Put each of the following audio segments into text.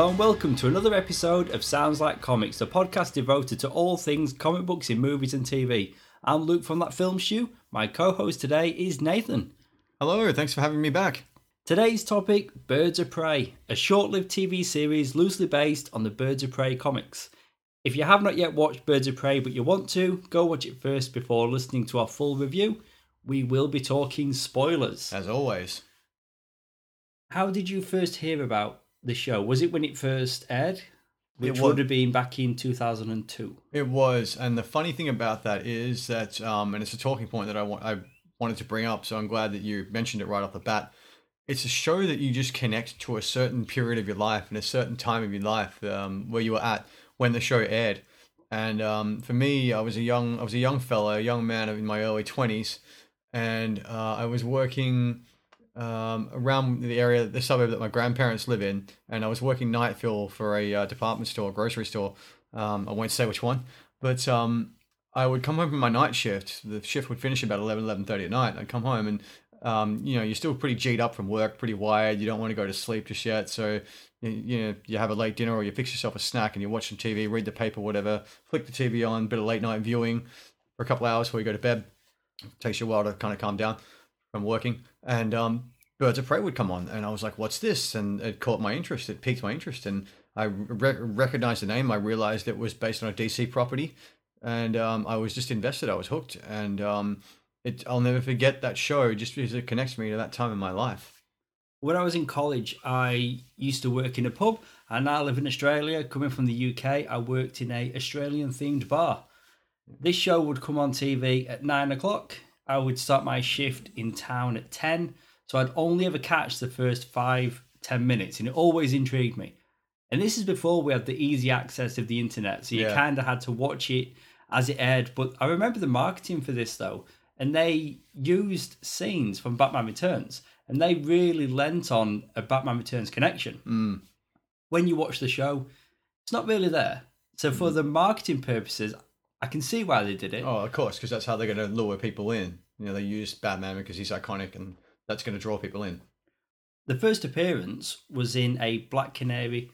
Hello and welcome to another episode of Sounds Like Comics, the podcast devoted to all things comic books in movies and TV. I'm Luke from That Film Shoe. My co host today is Nathan. Hello, thanks for having me back. Today's topic Birds of Prey, a short lived TV series loosely based on the Birds of Prey comics. If you have not yet watched Birds of Prey but you want to, go watch it first before listening to our full review. We will be talking spoilers. As always. How did you first hear about the show? Was it when it first aired? Which wa- would have been back in 2002. It was, and the funny thing about that is that, um, and it's a talking point that I want, I wanted to bring up. So I'm glad that you mentioned it right off the bat. It's a show that you just connect to a certain period of your life and a certain time of your life um, where you were at when the show aired. And um, for me, I was a young, I was a young fella, a young man in my early twenties, and uh, I was working um, around the area, the suburb that my grandparents live in, and I was working night fill for a uh, department store, grocery store. Um, I won't say which one, but um, I would come home from my night shift. The shift would finish about 11, 11.30 at night. I'd come home and, um, you know, you're still pretty G'd up from work, pretty wired. You don't want to go to sleep just yet. So, you, you know, you have a late dinner or you fix yourself a snack and you watch some TV, read the paper, whatever, flick the TV on, bit of late night viewing for a couple hours before you go to bed. takes you a while to kind of calm down from working. And um, Birds of Prey would come on. And I was like, what's this? And it caught my interest. It piqued my interest. And I re- recognized the name. I realized it was based on a DC property and um, I was just invested. I was hooked, and um, it I'll never forget that show just because it connects me to that time in my life. When I was in college, I used to work in a pub, and now I live in Australia. Coming from the UK, I worked in a Australian themed bar. This show would come on TV at nine o'clock. I would start my shift in town at ten, so I'd only ever catch the first five ten minutes, and it always intrigued me. And this is before we had the easy access of the internet, so you Yeah. kind of had to watch it as it aired. But I remember the marketing for this though, and they used scenes from Batman Returns, and they really lent on a Batman Returns connection. Mm. When you watch the show, it's not really there. So for the marketing purposes, I can see why they did it. Oh, of course, because that's how they're going to lure people in. You know, they use Batman because he's iconic, and that's going to draw people in. The first appearance was in a Black Canary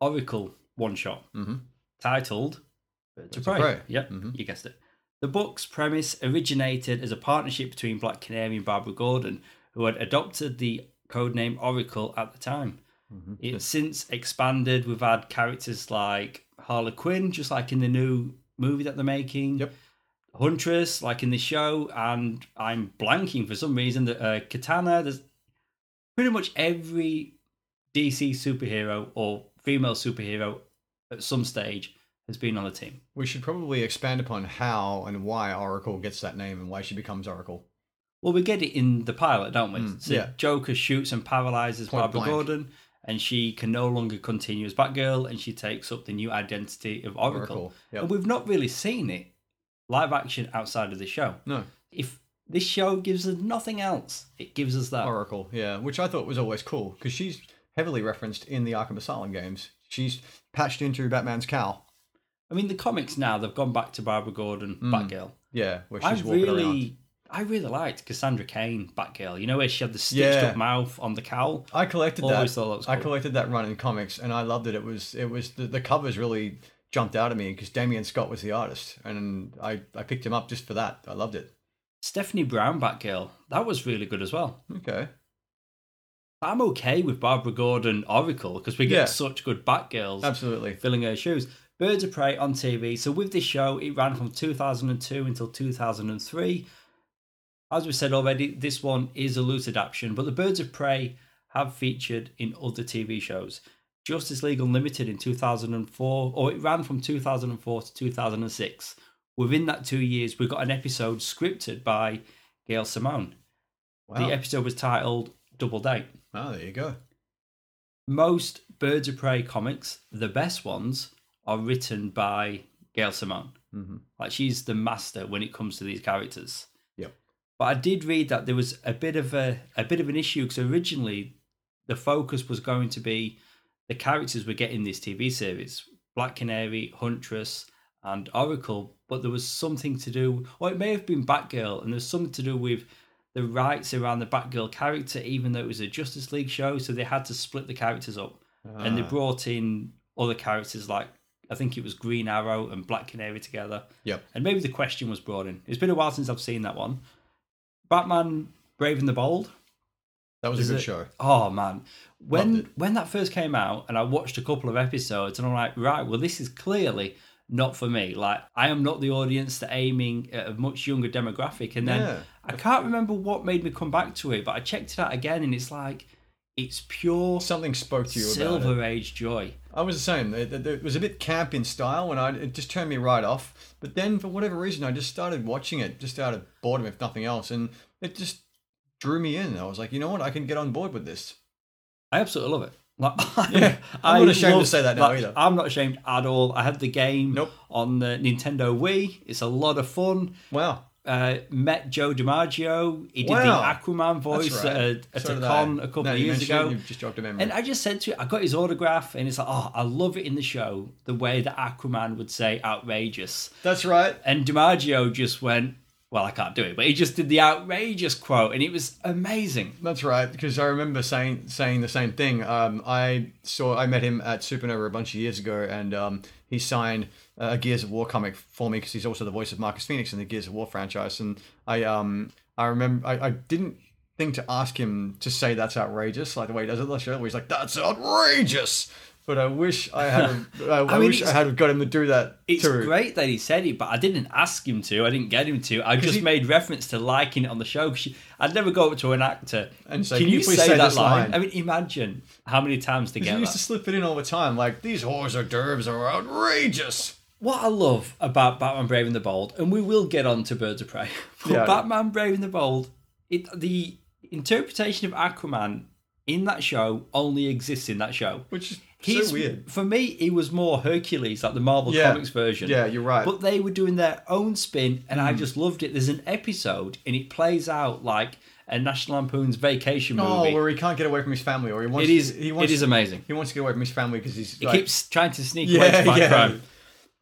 Oracle one shot mm-hmm. titled Birds of Birds of Prey. Prey. Yep, Mhm. you guessed it. The book's premise originated as a partnership between Black Canary and Barbara Gordon, who had adopted the codename Oracle at the time. Mhm. It's since expanded. We've had characters like Harley Quinn, just like in the new movie that they're making. Yep. Huntress, like in the show, and I'm blanking for some reason. that uh, Katana. There's pretty much every DC superhero or female superhero at some stage has been on the team. We should probably expand upon how and why Oracle gets that name and why she becomes Oracle. Well, we get it in the pilot, don't we? Mm, so yeah. Joker shoots and paralyzes Point Barbara blank. Gordon, and she can no longer continue as Batgirl, and she takes up the new identity of Oracle. Oracle. Yep. And we've not really seen it live action outside of the show. No, If this show gives us nothing else, it gives us that. Oracle. Yeah, which I thought was always cool because she's heavily referenced in the Arkham Asylum games. She's patched into Batman's cowl. I mean, the comics now they've gone back to Barbara Gordon, Mm. Batgirl. Yeah, where I she's walking really, around. I really liked Cassandra Cain, Batgirl. You know where she had the stitched Yeah. up mouth on the cowl. I collected Always that. that was I collected that run in comics, and I loved it. It was it was the, the covers really jumped out at me because Damion Scott was the artist, and I I picked him up just for that. I loved it. Stephanie Brown, Batgirl, that was really good as well. Okay, I'm okay with Barbara Gordon Oracle because we get Yeah. such good Batgirls absolutely. filling her shoes. Birds of Prey on TV. So with this show, it ran from 2002 until 2003. As we said already, this one is a loose adaptation, but the Birds of Prey have featured in other TV shows. Justice League Unlimited in 2004, or it ran from 2004 to 2006. Within that two years, we got an episode scripted by Gail Simone. Wow. The episode was titled Double Date. oh, there you go. most Birds of Prey comics, the best ones, are written by Gail Simone. hmm Like she's the master when it comes to these characters. But I did read that there was a bit of a a bit of an issue because originally the focus was going to be the characters we get in this TV series: Black Canary, Huntress, and Oracle. But there was something to do, or it may have been Batgirl, and there's something to do with the rights around the Batgirl character, even though it was a Justice League show. So they had to split the characters up. and they Ah. brought in other characters like I think it was Green Arrow and Black Canary together. Yep. And maybe the question was brought in. It's been a while since I've seen that one. Batman Brave and the Bold. That was Is a good it- show. Oh man. When when that first came out and I watched a couple of episodes and I'm like, right, well this is clearly not for me. Like I am not the audience that aiming at a much younger demographic. And then Yeah. I can't remember what made me come back to it, but I checked it out again and it's like it's pure Something spoke to you about it. silver age joy. I was the same. It was a bit camp in style, and I it just turned me right off. But then, for whatever reason, I just started watching it, just out of boredom, if nothing else, and it just drew me in. I was like, you know what, I can get on board with this. I absolutely love it. Like, Yeah, I'm not ashamed to say that now either. I'm not ashamed at all. I had the game Nope. on the Nintendo Wii. It's a lot of fun. Wow. Uh, met John DiMaggio. He did Wow. the Aquaman voice right. at a, at So a I. con a couple No, of years ago. You've just jogged a memory. And I just said to him, I got his autograph, and it's like, oh, I love it in the show the way that Aquaman would say outrageous. That's right. And DiMaggio just went, well, I can't do it, but he just did the outrageous quote, and it was amazing. That's right, because I remember saying saying the same thing. Um, I saw I met him at Supernova a bunch of years ago, and um, he signed a Gears of War comic for me because he's also the voice of Marcus Phoenix in the Gears of War franchise. And I um I remember I, I didn't think to ask him to say that's outrageous, like the way he does it the show, where he's like that's outrageous. But I wish I had I, I, mean, wish I had got him to do that It's too. great that he said it, but I didn't ask him to. I didn't get him to. I just he- made reference to liking it on the show. 'cause I'd never go up to an actor And say, "Can "Can you you say, say that line? line? I mean, imagine how many times Because get he used to slip it in all the time, like these whores or derbs are outrageous. What I love about Batman Brave and the Bold, and we will get on to Birds of Prey, but Yeah. Batman Brave and the Bold, it, the interpretation of Aquaman in that show only exists in that show. Which is He's so weird. For me, he was more Hercules, like the Marvel Yeah. Comics version. Yeah, you're right. But they were doing their own spin, and Mm. I just loved it. There's an episode, and it plays out like a National Lampoon's vacation movie. Oh, where he can't get away from his family, or he wants. it is. He wants. it is amazing. He wants to get away from his family because he's. He like- keeps trying to sneak Yeah, away to fight yeah. crime.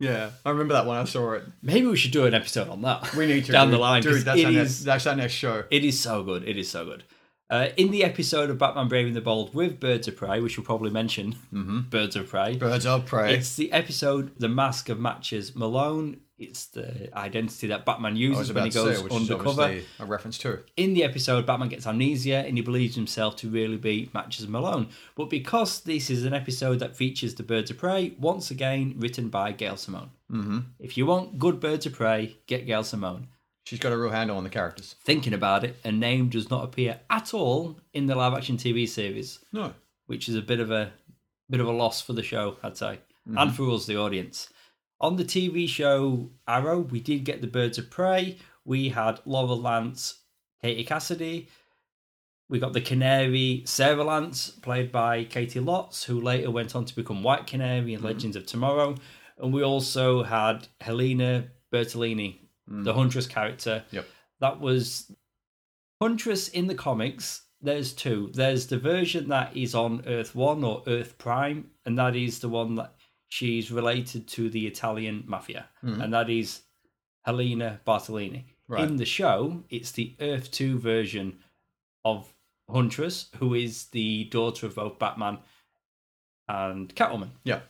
Yeah, I remember that when I saw it. Maybe we should do an episode on that. We need to down dude. the line. Dude, that's our, is- next, that's our next show. It is so good. It is so good. Uh, in the episode of Batman Brave and the Bold with Birds of Prey, which we'll probably mention, Birds of Prey. Birds of prey. It's the episode "The Mask of Matches Malone." It's the identity that Batman uses when he goes say, undercover. a reference too. In the episode, Batman gets amnesia and he believes himself to really be Matches Malone. But because this is an episode that features the Birds of Prey, once again written by Gail Simone. Mm-hmm. If you want good Birds of Prey, get Gail Simone. She's got a real handle on the characters. Thinking about it, a name does not appear at all in the live-action TV series, No, which is a bit of a bit of a loss for the show, I'd say, mm-hmm. and for us, the audience. On the TV show Arrow, we did get the Birds of Prey. We had Laurel Lance, Katie Cassidy. We got the Canary, Sara Lance, played by Caity Lotz, who later went on to become White Canary in mm-hmm. Legends of Tomorrow. And we also had Helena Bertinelli, the mm. Huntress character. Yep. That was Huntress in the comics. There's two. There's the version that is on Earth One or Earth Prime, and that is the one that she's related to the Italian mafia, mm-hmm. and that is Helena Bertinelli. Right. In the show, it's the Earth Two version of Huntress, who is the daughter of both Batman and Catwoman. yeah,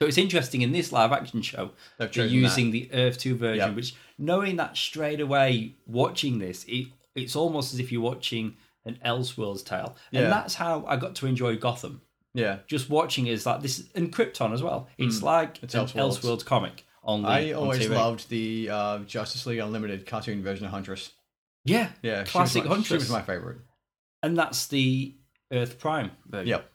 So it's interesting in this live action show They've they're using the Earth Two version, Yeah. which knowing that straight away, watching this, it, it's almost as if you're watching an Elseworlds tale, Yeah. and that's how I got to enjoy Gotham. yeah. Just watching is like this, and Krypton as well. It's like Hmm. It's an Elseworlds. Elseworlds comic. Only I always loved the uh, Justice League Unlimited cartoon version of Huntress. yeah, Yeah, classic was my, Huntress, She was my favorite. and that's the Earth Prime version. Yep.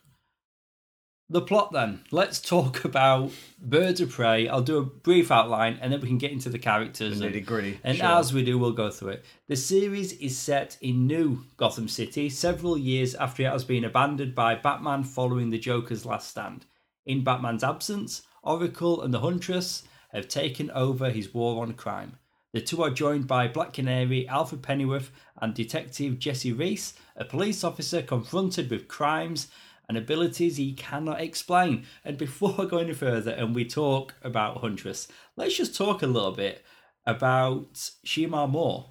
The plot then. Let's talk about Birds of Prey. I'll do a brief outline and then we can get into the characters. The and- nitty gritty. And sure. as we do, we'll go through it. The series is set in new Gotham City several years after it has been abandoned by Batman following the Joker's last stand. In Batman's absence, Oracle and the Huntress have taken over his war on crime. The two are joined by Black Canary, Alfred Pennyworth, and Detective Jesse Reese, a police officer confronted with crimes and abilities he cannot explain. And before going any further and we talk about Huntress, let's just talk a little bit about Shemar Moore.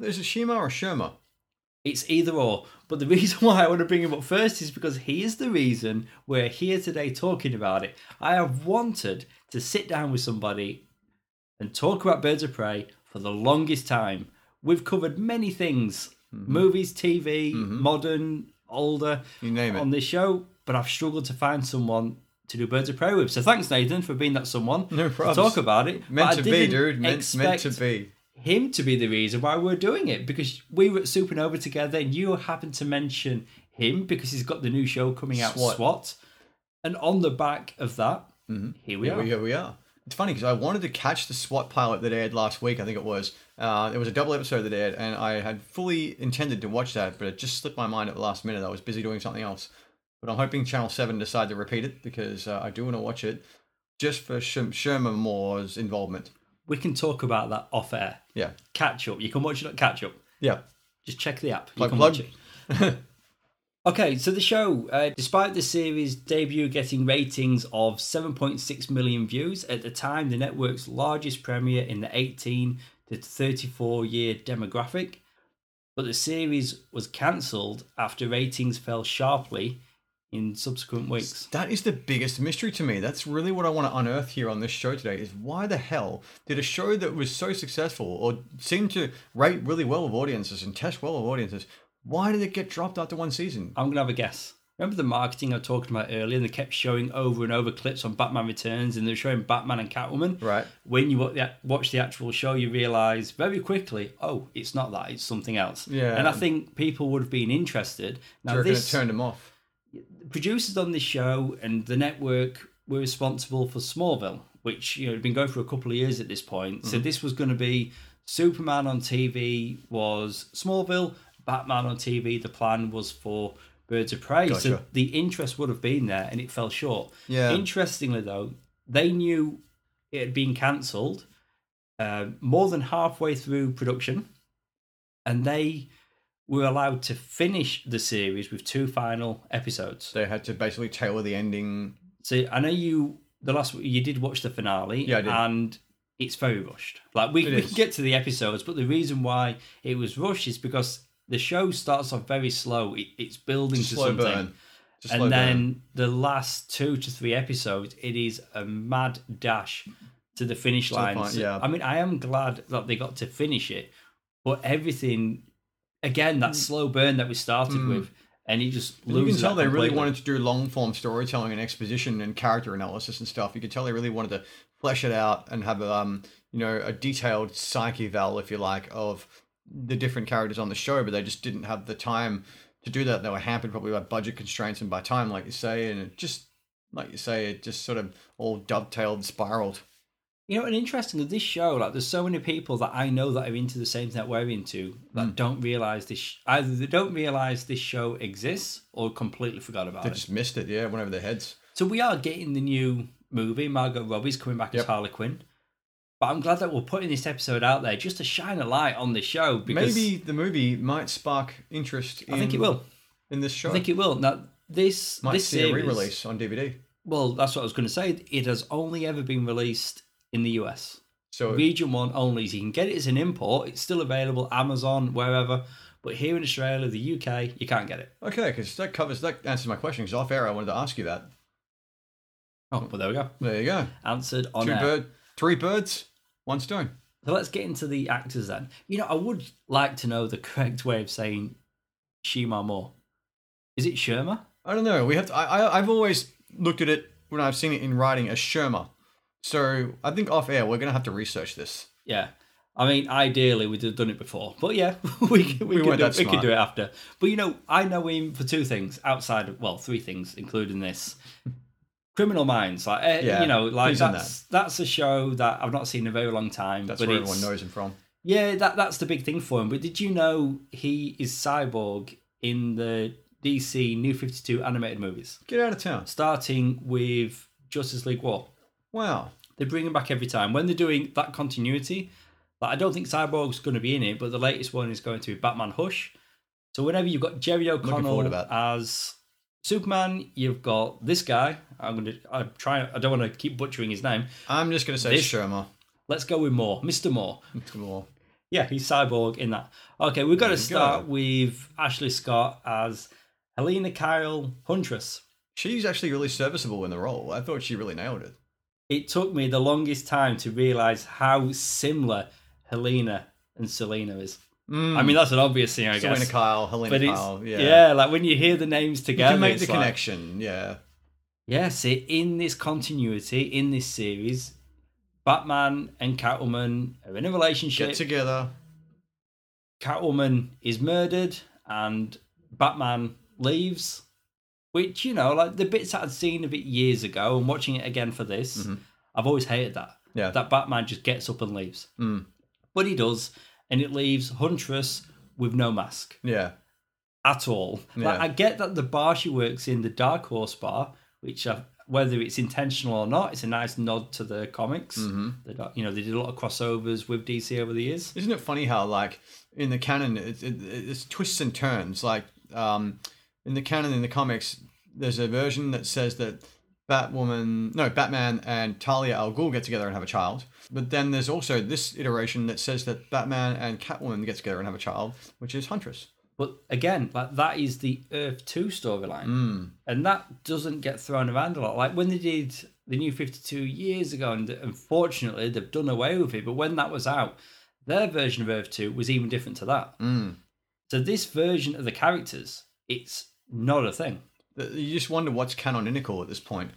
Is it Shima or Sherma? It's either or. But the reason why I want to bring him up first is because he is the reason we're here today talking about it. I have wanted to sit down with somebody and talk about Birds of Prey for the longest time. We've covered many things mm-hmm. movies, TV, mm-hmm. modern, older You name it. on this show, but I've struggled to find someone to do Birds of Prey with. So thanks, Nathan, for being that someone No to problems. talk about it. Meant But I to be, dude. Meant, meant to be. him to be the reason why we're doing it because we were at Supernova together and you happened to mention him because he's got the new show coming out, SWAT. SWAT. And on the back of that, mm-hmm. here we Here are. we, here we are. It's funny because I wanted to catch the SWAT pilot that aired last week. I think it was. Uh, it was a double episode that aired, and I had fully intended to watch that, but it just slipped my mind at the last minute. I was busy doing something else. But I'm hoping Channel Seven decide to repeat it because uh, I do want to watch it, just for Sher- Sherman Moore's involvement. We can talk about that off air. Yeah, Catch up. You can watch it at Catch Up. yeah. Just check the app. You Plug, can plug. watch it. okay, so the show, uh, despite the series debut getting ratings of 7.6 million views, at the time the network's largest premiere in the 18 to 34 year demographic, but the series was cancelled after ratings fell sharply in subsequent weeks. That is the biggest mystery to me. That's really what I want to unearth here on this show today is why the hell did a show that was so successful or seemed to rate really well with audiences and test well with audiences, why did it get dropped after one season? I'm going to have a guess. Remember the marketing I talked about earlier? And they kept showing over and over clips on Batman Returns, and they're showing Batman and Catwoman. Right. When you watch the actual show, you realize very quickly, oh, it's not that; it's something else. Yeah. And I think people would have been interested. Now, reckon this turned them off? producers on this show and the network were responsible for Smallville, which you know had been going for a couple of years at this point. So Mm-hmm. this was going to be Superman on TV was Smallville, Batman on TV. The plan was for Birds of Prey. So the interest would have been there, and it fell short. Yeah. Interestingly, though, they knew it had been cancelled uh, more than halfway through production, and they were allowed to finish the series with two final episodes. They had to basically tailor the ending. So I know you the last you did watch the finale, Yeah, I did. and it's very rushed. Like we, It we is. can get to the episodes, but the reason why it was rushed is because the show starts off very slow. It, it's building to Slow something, burn. Slow and then burn. the last two to three episodes, it is a mad dash to the finish the line. point, So, yeah. I mean, I am glad that they got to finish it, but everything again that slow burn that we started with, and he just Mm. You can tell they really wanted to do long form storytelling and exposition and character analysis and stuff. You could tell they really wanted to flesh it out and have a um you know a detailed psych eval, if you like, of the different characters on the show, but they just didn't have the time to do that. They were hampered probably by budget constraints and by time, like you say, and it just like you say, it just sort of all dovetailed, and spiraled. You know, and interestingly, this show, like, there's so many people that I know that are into the same thing that we're into that Hmm. don't realize this. Sh- either they don't realize this show exists or completely forgot about They it. They just missed it, yeah, went over their heads. So we are getting the new movie. Margot Robbie's coming back as Yep. Harley Quinn. But I'm glad that we're putting this episode out there just to shine a light on the show because Maybe the movie might spark interest. In, I think it will. in this show. I think it will. Now this might this see series, a re-release on DVD. Well, that's what I was going to say. It has only ever been released in the US. So Region one only. So you can get it as an import. It's still available Amazon wherever. But here in Australia, the UK, you can't get it. Okay, because that covers that answers my question. Because off air, I wanted to ask you that. Oh, but there we go. There you go. Answered on Two air. bird, three birds, one stone. So let's get into the actors then. You know, I would like to know the correct way of saying Shima Moore. Is it Sherma? I don't know. We have. To, I, I I've always looked at it when I've seen it in writing as Sherma. So I think off air, we're gonna have to research this. Yeah. I mean, ideally, we'd have done it before. But yeah, we, we, We could, do, we could do it after. But you know, I know him for two things outside of, well, three things, including this. Criminal Minds, like uh, Yeah, you know, like he's in that's that's a show that I've not seen in a very long time. That's but where everyone knows him from. Yeah, that that's the big thing for him. But did you know he is Cyborg in the DC New Fifty Two animated movies, Get out of town. starting with Justice League War? Wow. They bring him back every time when they're doing that continuity. Like I don't think Cyborg's going to be in it, but the latest one is going to be Batman Hush. So whenever you've got Jerry O'Connell as Superman, you've got this guy. I'm going to. I'm trying. I don't want to keep butchering his name. I'm just gonna say This- Sherma. Let's go with Moore, Mister Moore. More. Yeah, he's cyborg in that. Okay, we've got There to start go. with Ashley Scott as Helena Kyle Huntress. She's actually really serviceable in the role. I thought she really nailed it. It took me the longest time to realize how similar Helena and Selina is. I mean, that's an obvious thing, I Selina guess. Kyle, Helena but Kyle. yeah. Yeah. like when you hear the names You together, can make the like- connection. Yeah. Yes, it, in this continuity, in this series, Batman and Catwoman are in a relationship. Get together. Catwoman is murdered and Batman leaves. Which, you know, like the bits I'd seen of it years ago and watching it again for this, I've always hated that. Mm-hmm. Yeah. That Batman just gets up and leaves. Mm. But he does, and it leaves Huntress with no mask Yeah. at all. Like, Yeah. I get that the bar she works in, the Dark Horse bar, which I, whether it's intentional or not, it's a nice nod to the comics. Mm-hmm. The you know, they did a lot of crossovers with DC over the years. Isn't it funny how, like, in the canon, it, it, it's twists and turns. Like, um, in the canon, in the comics, there's a version that says that Batwoman, no, Batman and Talia al Ghul get together and have a child. But then there's also this iteration that says that Batman and Catwoman get together and have a child, which is Huntress. But again, like that is the Earth Two storyline, Mm. and that doesn't get thrown around a lot. Like when they did the New Fifty Two years ago, and unfortunately they've done away with it. But when that was out, their version of Earth Two was even different to that. Mm. So this version of the characters, it's not a thing. You just wonder what's canonical at this point.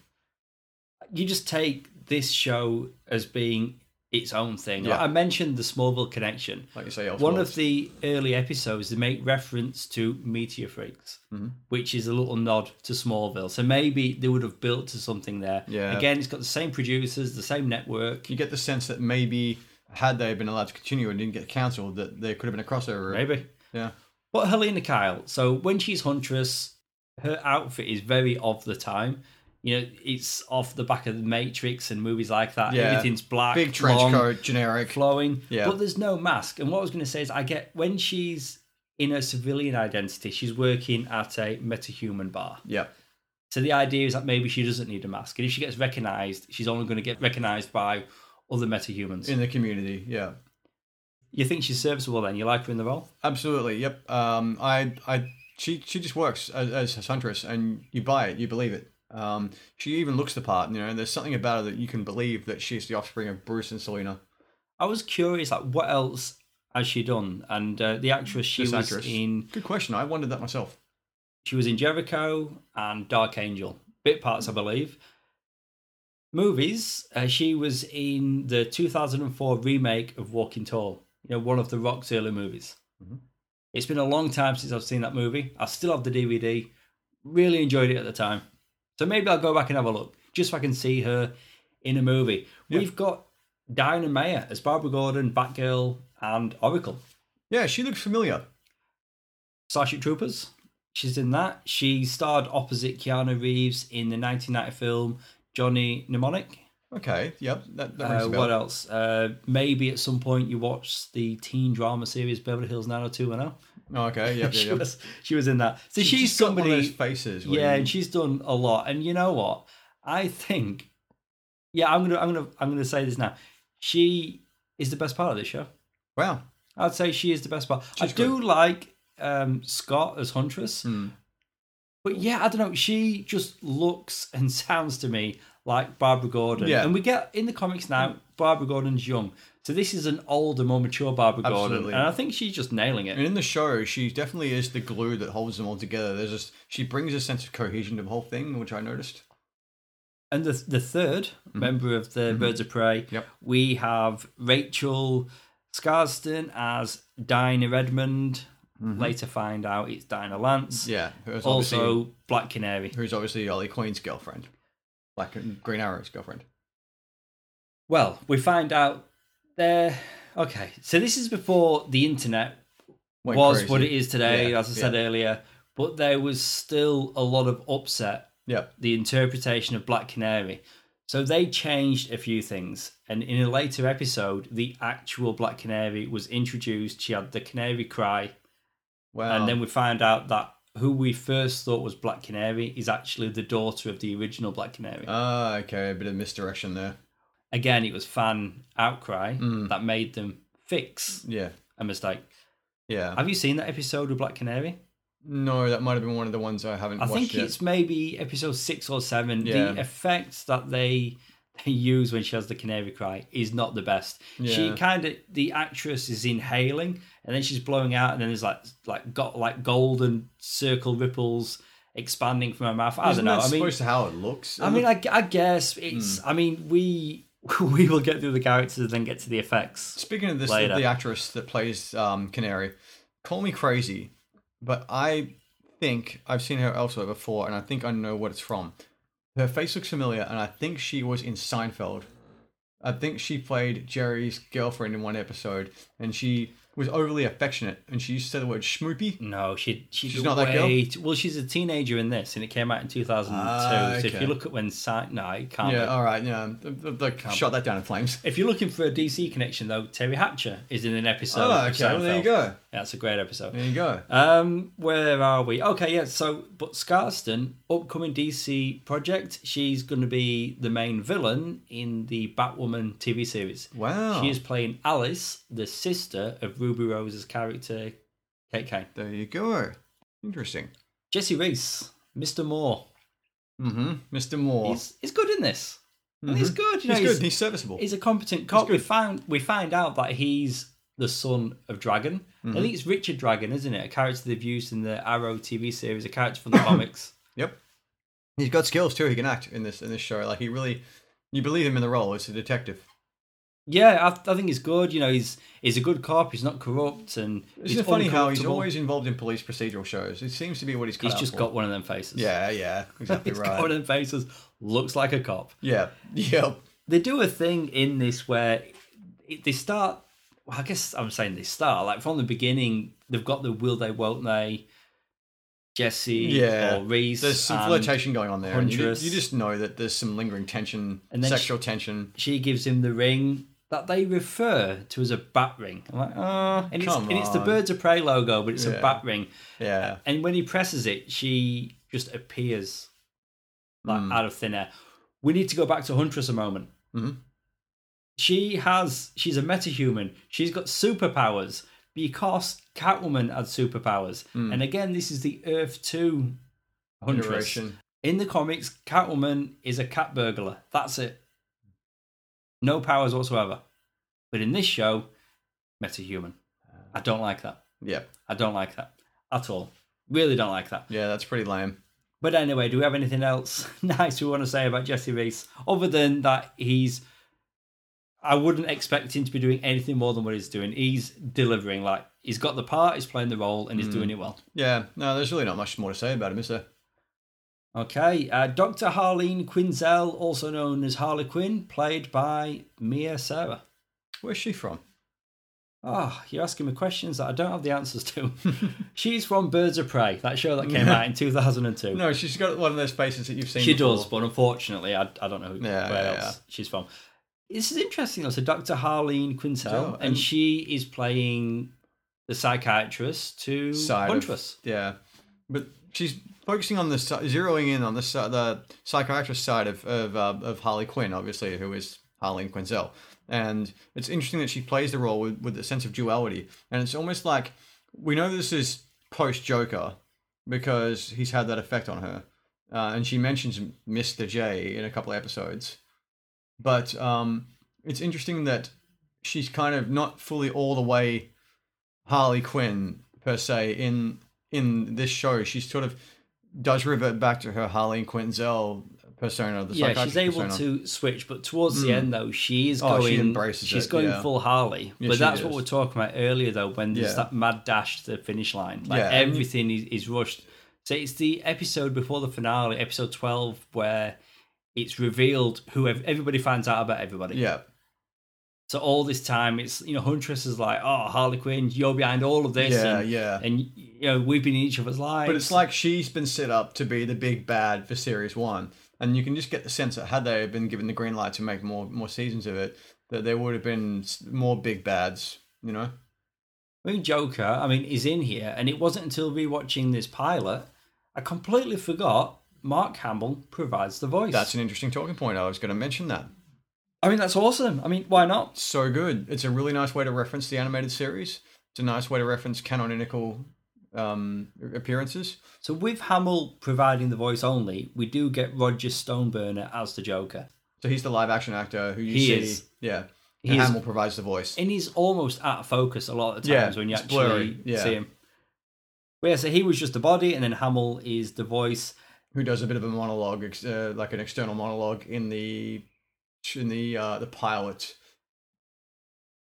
You just take this show as being its own thing. Like Yeah. I mentioned the Smallville connection. Like you say, One of the early episodes, they make reference to Meteor Freaks, Mhm. which is a little nod to Smallville. So maybe they would have built to something there. Yeah. Again, it's got the same producers, the same network. you get the sense that maybe had they been allowed to continue and didn't get cancelled, that there could have been a crossover. Maybe. Yeah. But Helena Kyle, so when she's Huntress, her outfit is very of the time. You know, it's off the back of the Matrix and movies like that. Yeah. Everything's black, Big trench long, coat, generic. flowing. Yeah. But there's no mask. And what I was going to say is, I get when she's in her civilian identity, she's working at a metahuman bar. Yeah. So the idea is that maybe she doesn't need a mask, and if she gets recognized, she's only going to get recognized by other metahumans. In the community. Yeah. you think she's serviceable then? You like her in the role? Absolutely. Yep. Um, I, I, she, she just works as, as a huntress, and you buy it, you believe it. Um, she even looks the part. You know, there's something about her that you can believe that she's the offspring of Bruce and Selina. I was curious, like what else has she done? And uh, the actress she This was actress. in, Good question. I wondered that myself. she was in Jericho and Dark Angel, bit parts, I believe. Movies, uh, she was in the 2004 remake of Walking Tall. You know, one of the Rock's early movies. Mhm. It's been a long time since I've seen that movie. I still have the DVD. Really enjoyed it at the time. So maybe I'll go back and have a look, just so I can see her in a movie. Yeah. We've got Dina Meyer as Barbara Gordon, Batgirl, and Oracle. Yeah, she looks familiar. Starship Troopers. She's in that. She starred opposite Keanu Reeves in the 1990 film Johnny Mnemonic. Okay. Yep. That, that Uh, what else? Uh, maybe at some point you watched the teen drama series Beverly Hills 90210. Oh, okay. Yep. she, Yep. yep. was, she was in that. So she's, just got one of somebody. faces. Yeah, you- and she's done a lot. And you know what? I think. Yeah, I'm gonna, I'm gonna, I'm gonna say this now. She is the best part of this show. wow. I'd say she is the best part. I She's do like um, Scott as Huntress, Hmm. But yeah, I don't know. She just looks and sounds to me like Barbara Gordon. Yeah. And we get in the comics now, Barbara Gordon's young. So this is an older, more mature Barbara Gordon. And I think she's just nailing it. And in the show, she definitely is the glue that holds them all together. There's just she brings a sense of cohesion to the whole thing, which I noticed. And the the 3rd member of the Birds of Prey, Mm-hmm. Yep. we have Rachel Skarsten as Dinah Redmond. Later find out it's Dinah Lance. Mm-hmm. Yeah, who's Also Black Canary. who's obviously Ollie Queen's girlfriend, Black Green Arrow's girlfriend. Well, we find out there. Okay, so this is before the internet Went was crazy. what it is today, Yeah, as I said earlier. But there was still a lot of upset Yeah, the interpretation of Black Canary. So they changed a few things, and in a later episode, the actual Black Canary was introduced. She had the canary cry, Wow. and then we found out that who we first thought was Black Canary is actually the daughter of the original Black Canary. Ah, okay, a bit of misdirection there. Again, it was fan outcry Mm. that made them fix Yeah. a mistake. Yeah. Have you seen that episode of Black Canary? no, that might have been one of the ones I haven't I think yet. it's maybe episode six or seven. Yeah. The effects that they use when she has the canary cry is not the best. She kind of the actress is inhaling and then she's blowing out, and then there's like like got like golden circle ripples expanding from her mouth. I Isn't don't know. I mean, supposed to how it looks? I mean, I, I guess it's. Hmm. I mean, we we will get through the characters and then get to the effects. Speaking of this, later. the actress that plays um, Canary, call me crazy, but I think I've seen her elsewhere before, and I think I know what it's from. Her face looks familiar, and I think she was in Seinfeld. I think she played Jerry's girlfriend in one episode, and she was overly affectionate, and she used to say the word schmoopy. No, she, she She's not that girl? too- well, she's a teenager in this, and it came out in 2002. Ah, So if you look at when Si- no, it can't. Yeah, be. all right, yeah, th- th- th- shot that down in flames. If you're looking for a DC connection, though, Teri Hatcher is in an episode. Oh, okay, well, there you go. Yeah, it's a great episode. There you go. Um, where are we? Okay, yeah. So, but Skarsten, upcoming DC project, she's going to be the main villain in the Batwoman TV series. Wow. She is playing Alice, the sister of Ruby Rose's character, Kane. There you go. Interesting. Jesse Reese, Mr. Moore. Mm-hmm. Mr. Moore. He's, he's good in this. And He's good. You know, He's he's, good. He's serviceable. he's a competent cop. We found we find out that he's the son of Dragon. Mm-hmm. I think it's Richard Dragon, isn't it? A character they've used in the Arrow TV series, a character from the comics. Yep. He's got skills too. He can act in this in this show. Like he really, you believe him in the role as a detective. Yeah, I, I think he's good. You know, he's he's a good cop. He's not corrupt, and Isn't he's it funny how he's always involved in police procedural shows? It seems to be what he's he's just for. got one of them faces. Yeah, yeah, exactly he's right. got one of them faces. Looks like a cop. Yeah, yeah. They do a thing in this where they start. Well, I guess I'm saying they start like from the beginning. They've got the will they, won't they, Jesse Yeah. or Reese. There's some flirtation going on there. And you, you just know that there's some lingering tension, And sexual tension. She gives him the ring that they refer to as a bat ring. I'm like, oh, and it's, and it's the. Birds of Prey logo, but it's a bat ring. Yeah, And when he presses it, she just appears like Mm. out of thin air. We need to go back to Huntress a moment. Mhm. She has she's a metahuman. She's got superpowers because Catwoman had superpowers. Mm. And again, this is the Earth 2 Huntress. iteration. In the comics, Catwoman is a cat burglar. That's it. No powers whatsoever. But in this show, metahuman. I don't like that. Yeah, I don't like that at all. Really don't like that. yeah. That's pretty lame. But anyway, do we have anything else nice we want to say about Jesse Reese? Other than that, he's. I wouldn't expect him to be doing anything more than what he's doing. He's delivering. Like, he's got the part, he's playing the role, and he's hmm. doing it well. Yeah, no, there's really not much more to say about him, is there? Okay, uh, Dr. Harleen Quinzel, also known as Harley Quinn, played by Mia Sara. Where's she from? Oh, you're asking me questions that I don't have the answers to. She's from Birds of Prey, that show that came out in 2002. No, she's got one of those faces that you've seen. she before. does, but unfortunately, I, I don't know who, Yeah, where yeah, else she's from. This is interesting, though. So, Dr. Harleen Quinzel, and, and- she is playing the psychiatrist to Side of- Huntress. Yeah, but she's focusing on the zeroing in on the the psychiatrist side of of, uh, of Harley Quinn, obviously, who is Harley Quinzel, and it's interesting that she plays the role with with a sense of duality, and it's almost like we know this is post Joker because he's had that effect on her, uh, and she mentions Mister J in a couple of episodes, but um, it's interesting that she's kind of not fully all the way Harley Quinn per se in in this show. She sort of does revert back to her Harley Quinzel persona. The Yeah, she's able persona. to switch, but towards the Mm. end, though, she is Oh, going. she embraces she's it, going yeah. full Harley. Yeah, but that's what we're talking about earlier, though, when there's Yeah. that mad dash to the finish line. Like everything is, is rushed. So it's the episode before the finale, episode twelve, where it's revealed who everybody finds out about everybody. Yeah, So all this time, it's you know Huntress is like, oh Harley Quinn, you're behind all of this, yeah, and, yeah. and you know we've been in each other's lives. But it's like she's been set up to be the big bad for series one, and you can just get the sense that had they been given the green light to make more more seasons of it, that there would have been more big bads. You know? I mean, Joker, I mean, is in here, and it wasn't until rewatching this pilot I completely forgot Mark Hamill provides the voice. That's an interesting talking point. I was going to mention that. I mean, that's awesome. I mean, why not? so good. It's a really nice way to reference the animated series It's a nice way to reference canonical um, appearances. So with Hamill providing the voice only, we do get Roger Stoneburner as the Joker. So he's the live action actor who you He see. is. Yeah. He And is- Hamill provides the voice. And he's almost out of focus a lot of the Yeah, times when you actually yeah. see him. But yeah, so he was just the body, and then Hamill is the voice. who does a bit of a monologue, uh, like an external monologue in the in the uh, the pilot.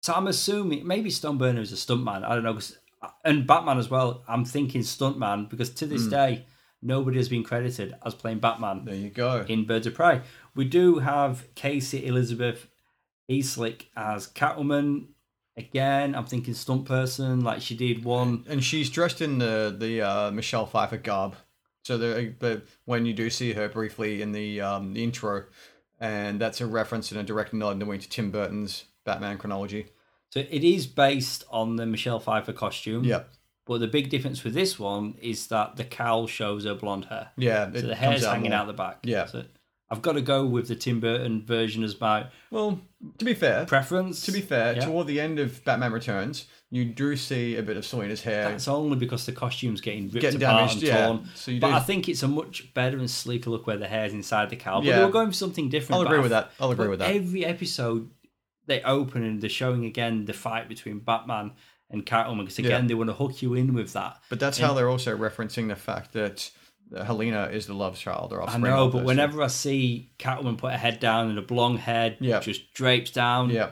So I'm assuming maybe Stoneburner is a stuntman. I don't know. 'cause- and Batman as well. I'm thinking stuntman because to this day, nobody has been credited as playing Batman There you go. in Birds of Prey. We do have Casey Elizabeth Eastlick as Catwoman. Again, I'm thinking stunt person, like she did one. And she's dressed in the the uh, Michelle Pfeiffer garb. So the, the when you do see her briefly in the um, the intro, and that's a reference and a direct nod in the way to Tim Burton's Batman chronology. So it is based on the Michelle Pfeiffer costume. Yep. But the big difference with this one is that the cowl shows her blonde hair. Yeah. So the hair's hanging more. out the back. Yeah. So I've got to go with the Tim Burton version as my Well, to be fair, preference. to be fair, Yeah. toward the end of Batman Returns, you do see a bit of Selina's hair. That's only because the costume's getting ripped Getting apart damaged, and yeah. torn. So you but do- I think it's a much better and sleeker look where the hair's inside the cowl. But Yeah. they were going for something different. I'll but agree with that. I'll agree with that. Every episode they open and they're showing again the fight between Batman and Catwoman because again Yeah. they want to hook you in with that. But that's how they're also referencing the fact that Helena is the love child or I know, but whenever I see Catwoman put her head down and a blonde head Yeah. just drapes down, yeah,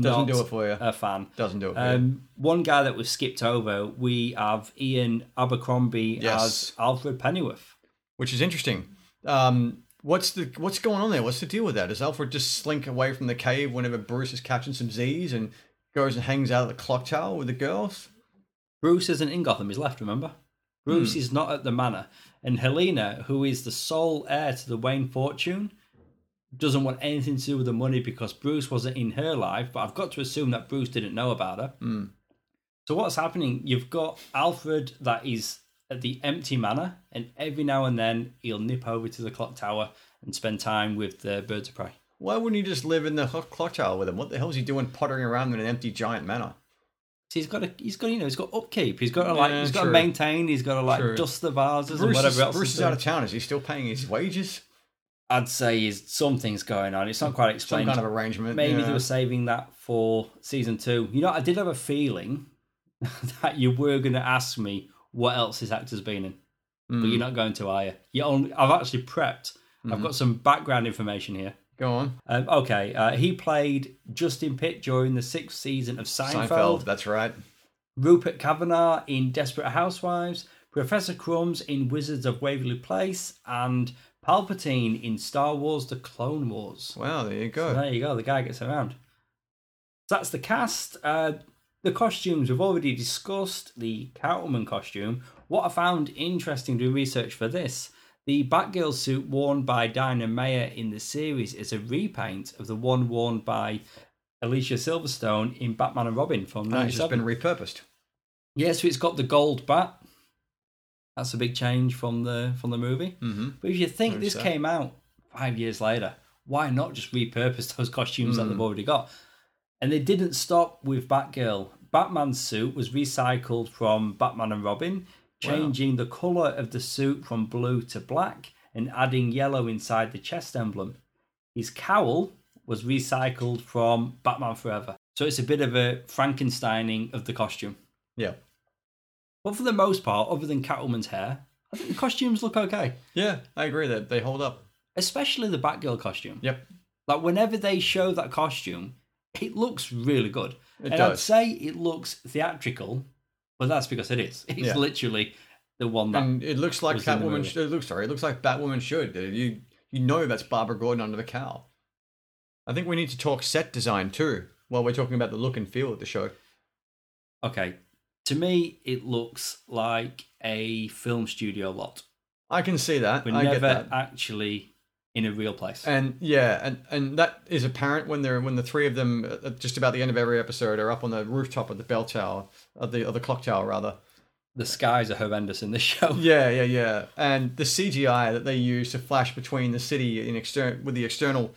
doesn't do it for you. a fan. Doesn't do it for you. Um, one guy that was skipped over, we have Ian Abercrombie Yes. as Alfred Pennyworth. Which is interesting. Um, what's the what's going on there? What's the deal with that? Does Alfred just slink away from the cave whenever Bruce is catching some Z's and goes and hangs out at the clock tower with the girls? Bruce isn't in Gotham, he's left, remember? Bruce Hmm. is not at the manor. And Helena, who is the sole heir to the Wayne fortune, doesn't want anything to do with the money because Bruce wasn't in her life, but I've got to assume that Bruce didn't know about her. Hmm. So what's happening? You've got Alfred that is at the empty manor, and every now and then he'll nip over to the clock tower and spend time with the birds of prey. Why wouldn't he just live in the clock clock tower with him? What the hell is he doing pottering around in an empty giant manor? So he's got to, he's got, you know, he's got upkeep. He's got to like, Yeah, he's got to maintain. He's got to like True. dust the vases and whatever is, else. Bruce is out of town. Is he still paying his wages? I'd say is something's going on. It's not quite explained. Some kind of arrangement. Maybe yeah. they were saving that for season two. You know, I did have a feeling that you were going to ask me what else this actor's been in, but Mm. you're not going to, are you? You only. I've actually prepped. Mm-hmm. I've got some background information here. Go on. Um, okay, uh, he played Justin Pitt during the sixth season of Seinfeld. Seinfeld. That's right. Rupert Kavanagh in Desperate Housewives, Professor Crumbs in Wizards of Waverly Place, and Palpatine in Star Wars: The Clone Wars. Wow, there you go. So there you go. The guy gets around. So that's the cast. Uh, the costumes we've already discussed. The Catwoman costume. What I found interesting doing research for this, the Batgirl suit worn by Dina Meyer in the series is a repaint of the one worn by Alicia Silverstone in Batman and Robin from No, it's just '97. been repurposed. Yeah, so it's got the gold bat. That's a big change from the from the movie. Mm-hmm. But if you think Notice this that. came out five years later, why not just repurpose those costumes that Hmm. they've already got? And they didn't stop with Batgirl. Batman's suit was recycled from Batman and Robin, changing the colour of the suit from blue to black and adding yellow inside the chest emblem. His cowl was recycled from Batman Forever. So it's a bit of a Frankensteining of the costume. Yeah. But for the most part, other than Catwoman's hair, I think the costumes look okay. Yeah, I agree that they hold up. Especially the Batgirl costume. Yep. Like whenever they show that costume, it looks really good. It and I'd does. say it looks theatrical, but that's because it is. It's Yeah. literally the one that And it looks like was in the Catwoman. Sh- it looks sorry. It looks like Batwoman should. You you know that's Barbara Gordon under the cowl. I think we need to talk set design too while we're talking about the look and feel of the show. Okay. To me, it looks like a film studio lot. I can see that. We're I never get that. actually in a real place. And yeah, and and that is apparent when they're when the three of them uh, at just about the end of every episode are up on the rooftop of the bell tower, of the of the clock tower rather. the skies are horrendous in this show. Yeah, yeah, yeah. And the CGI that they use to flash between the city in external with the external,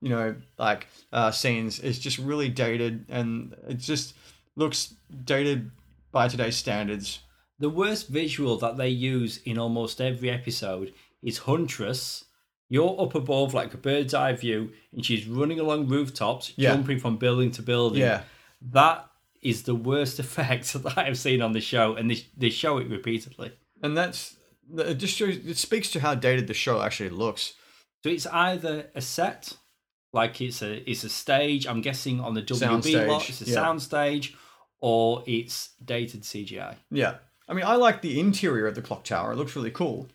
you know, like uh, scenes is just really dated, and it just looks dated by today's standards. The worst visual that they use in almost every episode is Huntress. You're up above like a bird's eye view, and she's running along rooftops, Yeah. jumping from building to building. Yeah. That is the worst effect that I have seen on the show, and they, they show it repeatedly. And that's it just shows it speaks to how dated the show actually looks. So it's either a set, like it's a it's a stage. I'm guessing on the WB Soundstage, lot, it's a yeah. sound stage, or it's dated CGI. Yeah. I mean, I like the interior of the clock tower. It looks really cool.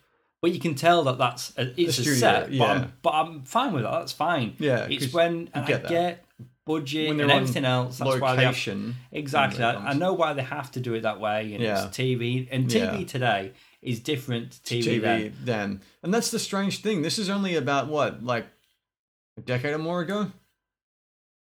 But you can tell that that's a, it's a, studio, set. yeah. But, I'm, but I'm fine with that. That's fine. Yeah, it's when and get I get budget When and everything else. That's why they have, exactly. I, I know why they have to do it that way, and Yeah. it's TV. And TV Yeah. today is different to TV, TV then. then. And that's the strange thing. This is only about what, like a decade or more ago?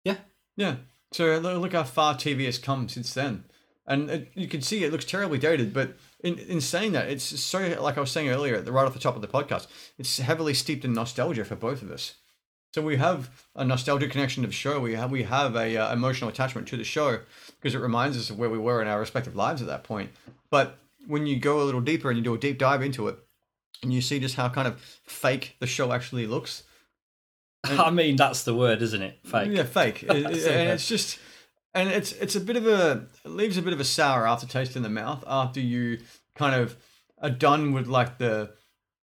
Yeah. Yeah. So look how far TV has come since then. And it, you can see it looks terribly dated, but in, in saying that, it's so, like I was saying earlier, right off the top of the podcast, it's heavily steeped in nostalgia for both of us. So we have a nostalgic connection to the show. We have we have a uh, emotional attachment to the show because it reminds us of where we were in our respective lives at that point. But when you go a little deeper and you do a deep dive into it, and you see just how kind of fake the show actually looks. I mean, that's the word, isn't it? Fake. Yeah, fake. It- it- That's and it's just, and it's it's a bit of a it leaves a bit of a sour aftertaste in the mouth after you kind of are done with like the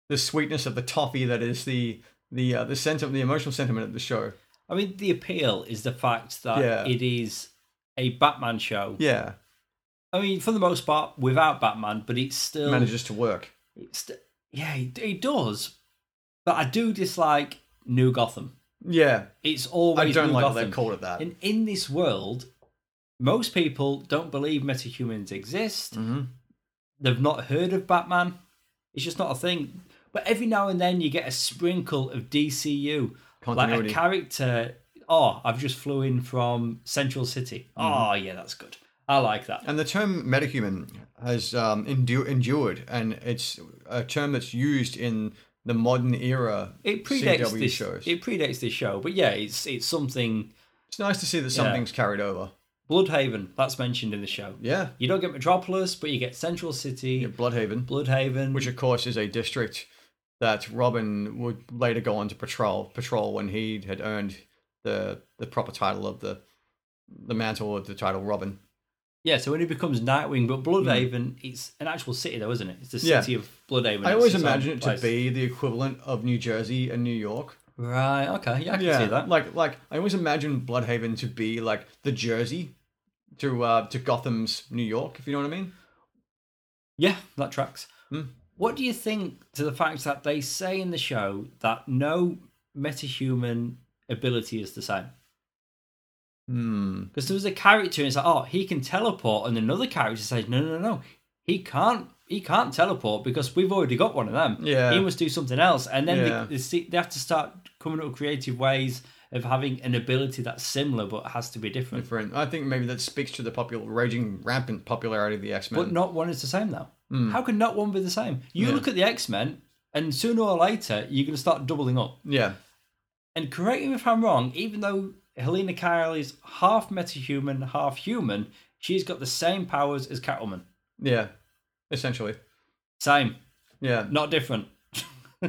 the sweetness of the toffee that is the the uh, the sentiment, the emotional sentiment of the show. I mean, the appeal is the fact that Yeah. it is a Batman show. Yeah, I mean, for the most part, without Batman, but it still manages to work. It's yeah, it, it does. But I do dislike New Gotham. Yeah, It's always I don't New like Gotham. they called it that. And in this world, most people don't believe metahumans exist. hmm They've not heard of Batman. It's just not a thing. But every now and then you get a sprinkle of DCU. Like a character, oh, I've just flew in from Central City. Mm-hmm. Oh, yeah, that's good. I like that. And the term metahuman has um, endu- endured, and it's a term that's used in the modern era It predates CW this shows. It predates this show, but yeah, it's it's something. It's nice to see that something's carried over. Blüdhaven, that's mentioned in the show. Yeah, You don't get Metropolis, but you get Central City, Blüdhaven, Blüdhaven. which of course is a district that Robin would later go on to patrol patrol when he had earned the the proper title of the the mantle of the title Robin. yeah, so when he becomes Nightwing, but Blüdhaven, it's an actual city, though, isn't it? It's the Hmm. Yeah. city of Blüdhaven. I always imagine it to place. be the equivalent of New Jersey and New York. Right, okay, yeah, I can yeah, see that. like like I always imagine Blüdhaven to be like the Jersey to uh to Gotham's New York, if you know what I mean. Yeah, that tracks. Hmm. What do you think to the fact that they say in the show that no metahuman ability is the same? Hmm. Because there was a character and it's like, oh, he can teleport, and another character says, no, no, no, he can't. He can't teleport because we've already got one of them. Yeah. he must do something else, and then Yeah. they, they, see, they have to start coming up with creative ways of having an ability that's similar but has to be different. Different. I think maybe that speaks to the popular raging rampant popularity of the X Men. But not one is the same though. Hmm. How can not one be the same? You Yeah. look at the X Men, and sooner or later you're going to start doubling up. Yeah. And correct me if I'm wrong, even though Helena Kyle is half metahuman, half human, she's got the same powers as Catwoman. Yeah. Essentially. Same, Yeah. not different.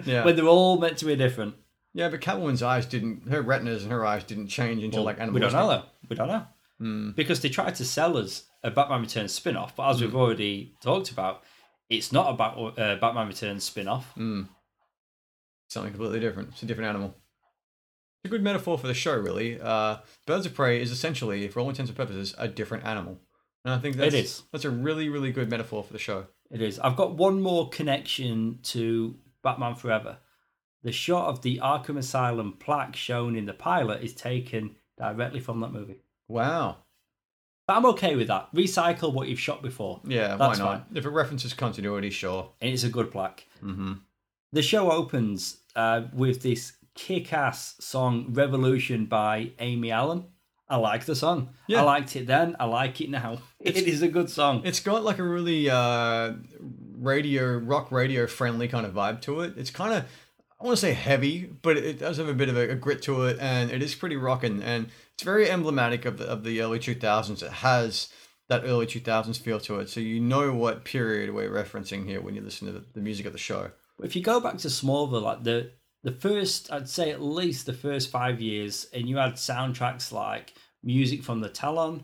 Yeah. But they're all meant to be different. Yeah, but Catwoman's eyes didn't her retinas and her eyes didn't change until Well, like we don't know though. We don't know. Hmm. Because they tried to sell us a Batman Returns spin off, but as we've already talked about, it's not about uh, Batman Returns spin off. Hmm. Something completely different. It's a different animal. It's a good metaphor for the show, really. Uh, Birds of Prey is essentially, for all intents and purposes, a different animal. And I think that's, is. that's a really, really good metaphor for the show. It is. I've got one more connection to Batman Forever. The shot of the Arkham Asylum plaque shown in the pilot is taken directly from that movie. Wow. But I'm okay with that. Recycle what you've shot before. Yeah, That's why not? If it references continuity, sure. And it's a good plaque. Mm-hmm. The show opens uh, with this kick ass song, Revolution by Aimee Allen. I like the song. Yeah. I liked it then. I like it now. it is a good song. It's got like a really uh, radio, rock radio friendly kind of vibe to it. It's kind of, I want to say heavy, but it does have a bit of a, a grit to it, and it is pretty rocking. And it's very emblematic of the, of the early 2000s. It has that early 2000s feel to it. So you know what period we're referencing here when you listen to the, the music of the show. If you go back to Smallville, like the the first, I'd say at least the first five years, and you had soundtracks like music from the Talon,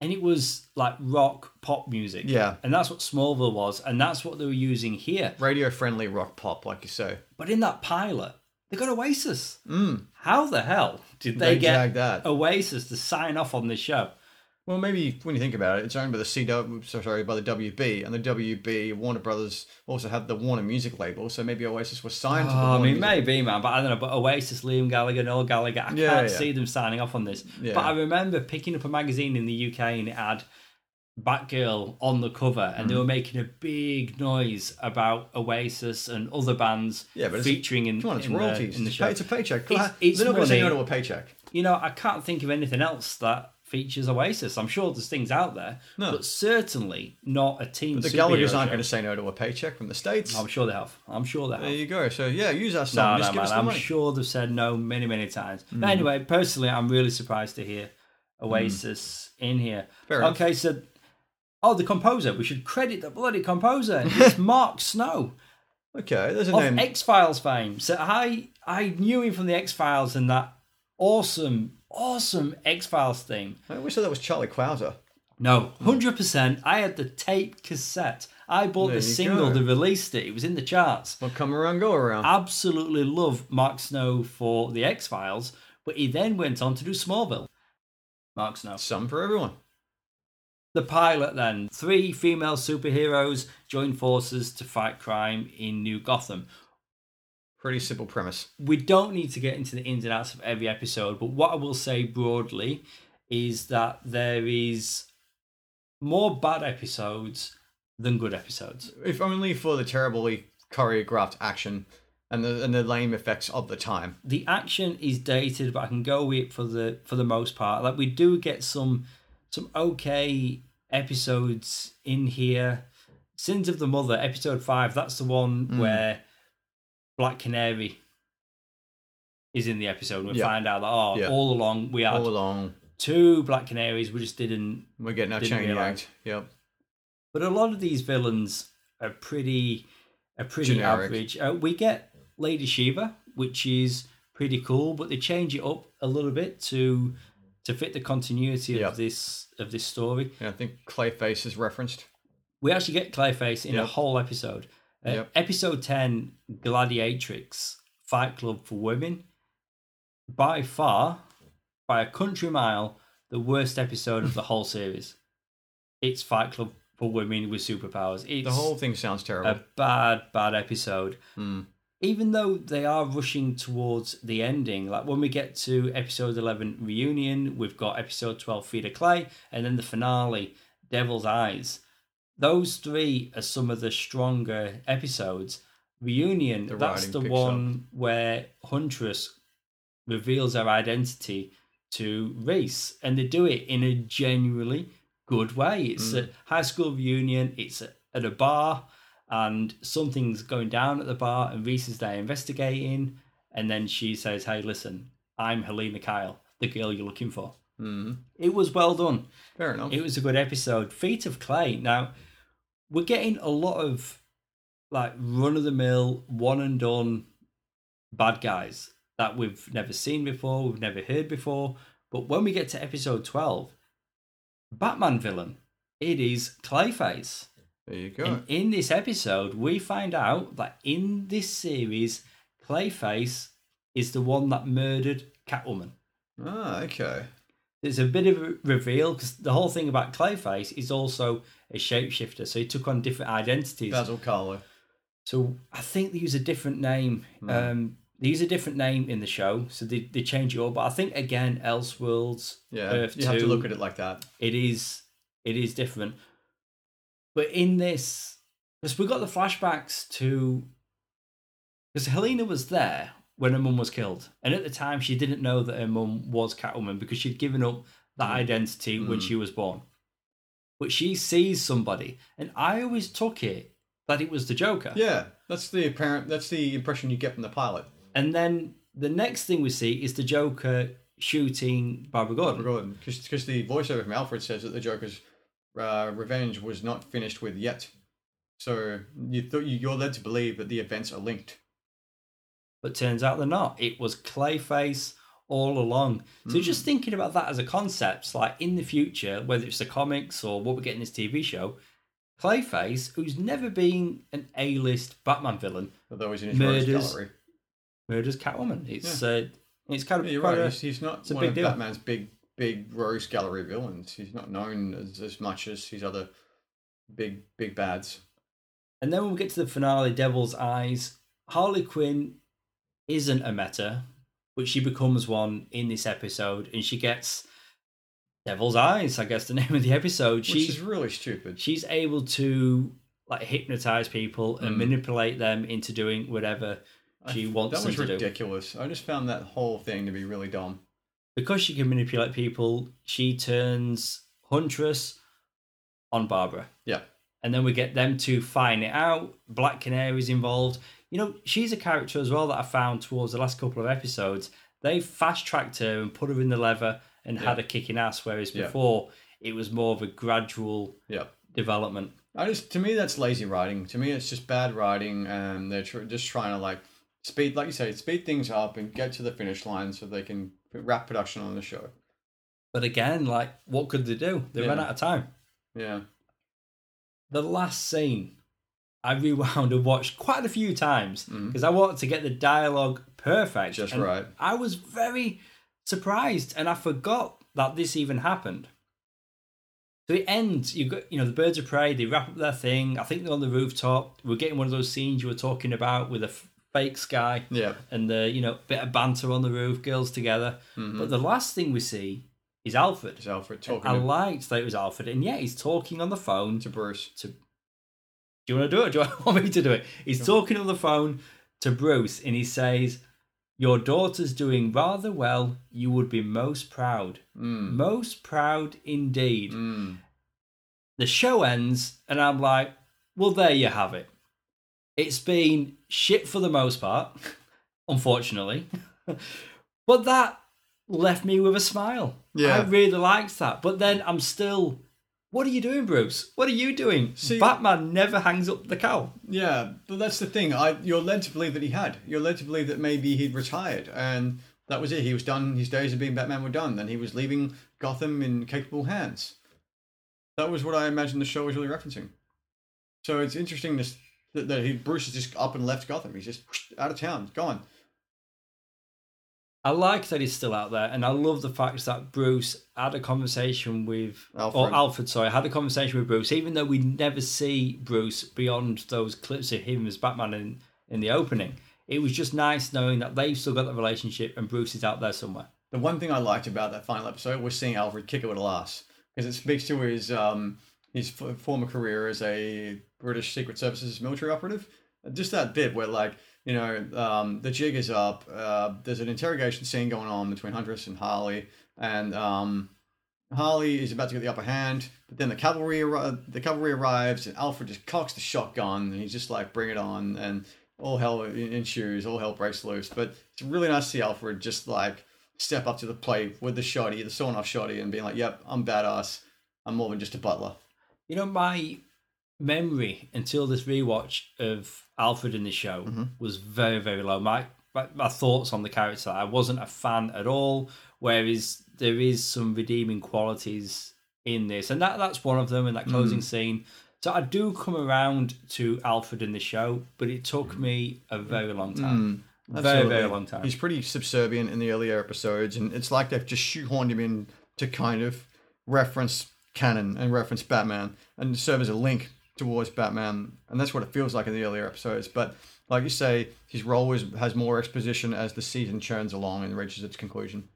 and it was like rock pop music. Yeah. And that's what Smallville was, and that's what they were using here. Radio friendly rock pop, like you say. But in that pilot, they got Oasis. Mm. How the hell did they, They get that. Oasis to sign off on this show? Well, maybe when you think about it, it's owned by the CW, so sorry, by the WB, and the WB Warner Brothers also have the Warner Music label, so maybe Oasis was signed to the Oh, I Warner mean, Music- maybe, man, but I don't know. But Oasis, Liam Gallagher, Noel Gallagher, I Yeah, can't yeah. see them signing off on this. Yeah. But I remember picking up a magazine in the UK and it had Batgirl on the cover, and Mm-hmm. they were making a big noise about Oasis and other bands Yeah, but featuring in, on, it's in, the, royalties. in the show. it's a paycheck. It's- it's They're not going to say no to a paycheck. You know, I can't think of anything else that features Oasis. I'm sure there's things out there, No. but certainly not a team. The superhero Gallaghers aren't going to say no to a paycheck from the States. I'm sure they have. I'm sure they have. There you go. So, yeah, use our No, song. Just no, give man. us the I'm money. Mm. sure they've said no many, many times. But anyway, personally, I'm really surprised to hear Oasis in here. Fair enough. okay, so oh, the composer. We should credit the bloody composer. It's Mark Snow Okay, there's a of name. X Files fame. So I I knew him from the X Files and that awesome, awesome X Files theme. I wish that was Charlie Clouser. No, hundred percent. I had the tape cassette. I bought There the single. go. They released it. It was in the charts. Well, come around, go around. absolutely love Mark Snow for the X Files, but he then went on to do Smallville. Mark Snow. Some for everyone. The pilot then. Three female superheroes join forces to fight crime in New Gotham. Pretty simple premise. We don't need to get into the ins and outs of every episode, but what I will say broadly is that there is more bad episodes than good episodes. If only for the terribly choreographed action and the and the lame effects of the time. the action is dated, but I can go with it for the for the most part. Like we do get some some okay episodes in here. Sins of the Mother, episode five. That's the one Mm. where Black Canary is in the episode. We Yeah. find out that oh, Yeah. all along we had All along, two Black Canaries. We just didn't we're getting our chain yanked. Yep. But a lot of these villains are pretty, are pretty Generic. average. Uh, we get Lady Shiva, which is pretty cool, but they change it up a little bit to to fit the continuity of this of this story. Yeah, I think Clayface is referenced. We actually get Clayface in a whole episode. Uh, Yep. Episode ten, Gladiatrix, Fight Club for Women. By far, by a country mile, the worst episode of the whole series. It's Fight Club for Women with superpowers. It's The whole thing sounds terrible. a bad, bad episode. Hmm. Even though they are rushing towards the ending, like when we get to episode 11 reunion, we've got episode 12 Feet of Clay, and then the finale, Devil's Eyes. Those three are some of the stronger episodes. Reunion, The that's the one where Huntress reveals her identity to Reese, and they do it in a genuinely good way. It's Mm. a high school reunion, it's a, at a bar, and something's going down at the bar, and Reese is there investigating, and then she says, Hey, listen, I'm Helena Kyle, the girl you're looking for. Hmm. It was well done. Fair enough. It was a good episode. Feet of Clay. Now, we're getting a lot of like run of the mill, one and done bad guys that we've never seen before, we've never heard before. But when we get to episode 12, Batman villain, it is Clayface. there you go. And in this episode, we find out that in this series, Clayface is the one that murdered Catwoman. ah, okay. There's a bit of a reveal because the whole thing about Clayface is also a shapeshifter, so he took on different identities. Basil Karlo. So I think they use a different name. Hmm. Um, they use a different name in the show, so they, they change it up. But I think again, Elseworlds, Yeah, Earth you have to look at it like that. it is it is different. But in this, because we got the flashbacks to, because Helena was there when her mum was killed, and at the time she didn't know that her mum was Catwoman because she'd given up that Mm. identity when Mm. she was born. But she sees somebody, and I always took it that it was the Joker. Yeah, that's the apparent. That's the impression you get from the pilot. And then the next thing we see is the Joker shooting Barbara Gordon. Gordon, because the voiceover from Alfred says that the Joker's uh, Revenge was not finished with yet. So you thought you're led to believe that the events are linked. But turns out they're not. It was Clayface all along. So Mm. just thinking about that as a concept, like in the future, whether it's the comics or what we get in this TV show, Clayface, who's never been an A-list Batman villain, Although he's in his Murders. gallery. murders Catwoman. It's uh, it's kind of Yeah, you're right. a- He's, not one big of deal. Batman's big, big rogues gallery villains. He's not known as, as much as his other big, big bads. And then when we get to the finale, Devil's Eyes, Harley Quinn isn't a meta, but she becomes one in this episode, and she gets Devil's Eyes. I guess the name of the episode. Which She's is really stupid. she's able to like hypnotize people and Mm. manipulate them into doing whatever she th- wants that was to do. ridiculous. I just found that whole thing to be really dumb. Because she can manipulate people, she turns Huntress on Barbara. Yeah. And then we get them to find it out. Black Canary's involved. You know, she's a character as well that I found towards the last couple of episodes. They fast tracked her and put her in the leather and had Yeah. her kicking ass, whereas Yeah. before it was more of a gradual Yeah. development. I just to me that's lazy writing. To me, it's just bad writing, and they're tr- just trying to like speed, like you say, speed things up and get to the finish line so they can wrap production on the show. But again, like, what could they do? They ran out of time. Yeah, The last scene, I rewound and watched quite a few times because I wanted to get the dialogue perfect. just And right. I was very surprised and I forgot that this even happened. So it ends, you got you know, the birds of prey, they wrap up their thing. I think they're on the rooftop. We're getting one of those scenes you were talking about with a fake sky Yeah, and the, you know, bit of banter on the roof, girls together. Mhm. But the last thing we see is Alfred. It's Alfred talking I to, liked that it was Alfred, and yeah, he's talking on the phone to Bruce. To do you want to do it? Do you want me to do it? He's talking on the phone to Bruce and he says, Your daughter's doing rather well. You would be most proud. Mm. Most proud indeed. Mm. The show ends and I'm like, Well, there you have it. It's been shit for the most part, unfortunately. but that left me with a smile. Yeah. I really liked that. But then I'm still. What are you doing, Bruce? What are you doing? See- Batman never hangs up the cow. Yeah, but that's the thing. I you're led to believe that he had. You're led to believe that maybe he'd retired and that was it. He was done. His days of being Batman were done. Then he was leaving Gotham in capable hands. That was what I imagined the show was really referencing. So it's interesting this, that, that he Bruce is just up and left Gotham. He's just out of town, gone. I like that he's still out there, and I love the fact that Bruce had a conversation with, Alfred. or Alfred, sorry, had a conversation with Bruce, even though we never see Bruce beyond those clips of him as Batman in, in the opening. It was just nice knowing that they've still got that relationship and Bruce is out there somewhere. The one thing I liked about that final episode was seeing Alfred kick it with a lass because it speaks to his um, his f- former career as a British Secret Services military operative. Just that bit where like you know um, the jig is up. Uh, there's an interrogation scene going on between Huntress and Harley, and um, Harley is about to get the upper hand, but then the cavalry arri- the cavalry arrives, and Alfred just cocks the shotgun, and he's just like, "Bring it on!" and all hell ensues, all hell breaks loose. But it's really nice to see Alfred just like step up to the plate with the shoddy, the sawn off shoddy, and being like, "Yep, I'm badass. I'm more than just a butler." You know, my memory until this rewatch of Alfred in the show Mhm. was very, very low. My, my my thoughts on the character, I wasn't a fan at all. Whereas there is some redeeming qualities in this, and that that's one of them. In that mm-hmm. closing scene, so I do come around to Alfred in the show, but it took mm-hmm. me a very long time, mm, very very long time. He's pretty subservient in the earlier episodes, and it's like they've just shoehorned him in to kind of reference canon and reference Batman and serve as a link towards Batman, and that's what it feels like in the earlier episodes. But like you say, his role is, has more exposition as the season churns along and reaches its conclusion.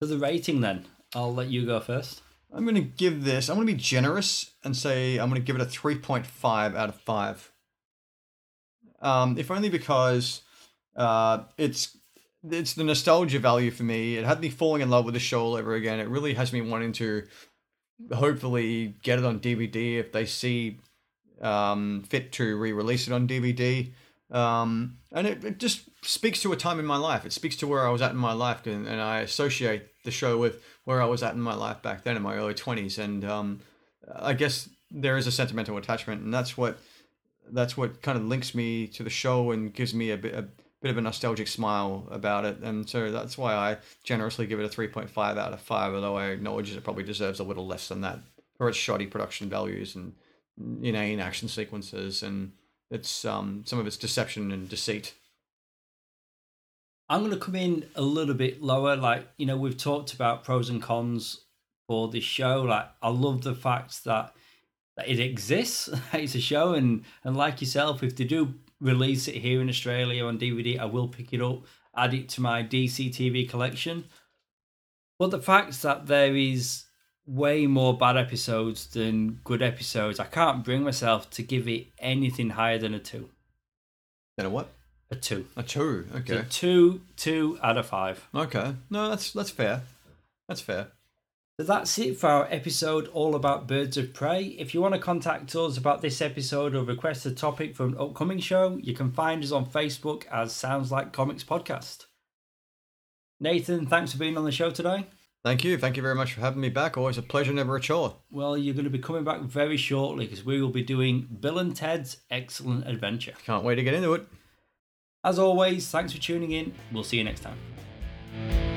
For the rating, then I'll let you go first. I'm going to give this, I'm going to be generous and say I'm going to give it a 3.5 out of 5. Um, if only because uh, it's it's the nostalgia value for me. It had me falling in love with the show all over again. It really has me wanting to hopefully get it on DVD if they see um, fit to re-release it on DVD. Um, and it, it just speaks to a time in my life. It speaks to where I was at in my life, and, and I associate the show with where I was at in my life back then in my early twenties. And um, I guess there is a sentimental attachment, and that's what that's what kind of links me to the show and gives me a bit a bit of a nostalgic smile about it, and so that's why I generously give it a three point five out of five. Although I acknowledge it probably deserves a little less than that for its shoddy production values and inane action sequences and its um some of its deception and deceit. I'm going to come in a little bit lower. Like, you know, we've talked about pros and cons for this show. Like, I love the fact that, that it exists. it's a show, and and like yourself, if they do release it here in Australia on DVD, I will pick it up, add it to my DC TV collection. But the fact that there is way more bad episodes than good episodes, I can't bring myself to give it anything higher than a two. Then a what? A two. A two. Okay. A two, two out of five. Okay. No, that's that's fair. That's fair. That's it for our episode all about birds of prey. If you want to contact us about this episode or request a topic for an upcoming show, you can find us on Facebook as Sounds Like Comics Podcast. Nathan, thanks for being on the show today. Thank you. Thank you very much for having me back. Always a pleasure, never a chore. Well, you're going to be coming back very shortly because we will be doing Bill and Ted's Excellent Adventure. Can't wait to get into it. As always, thanks for tuning in. We'll see you next time.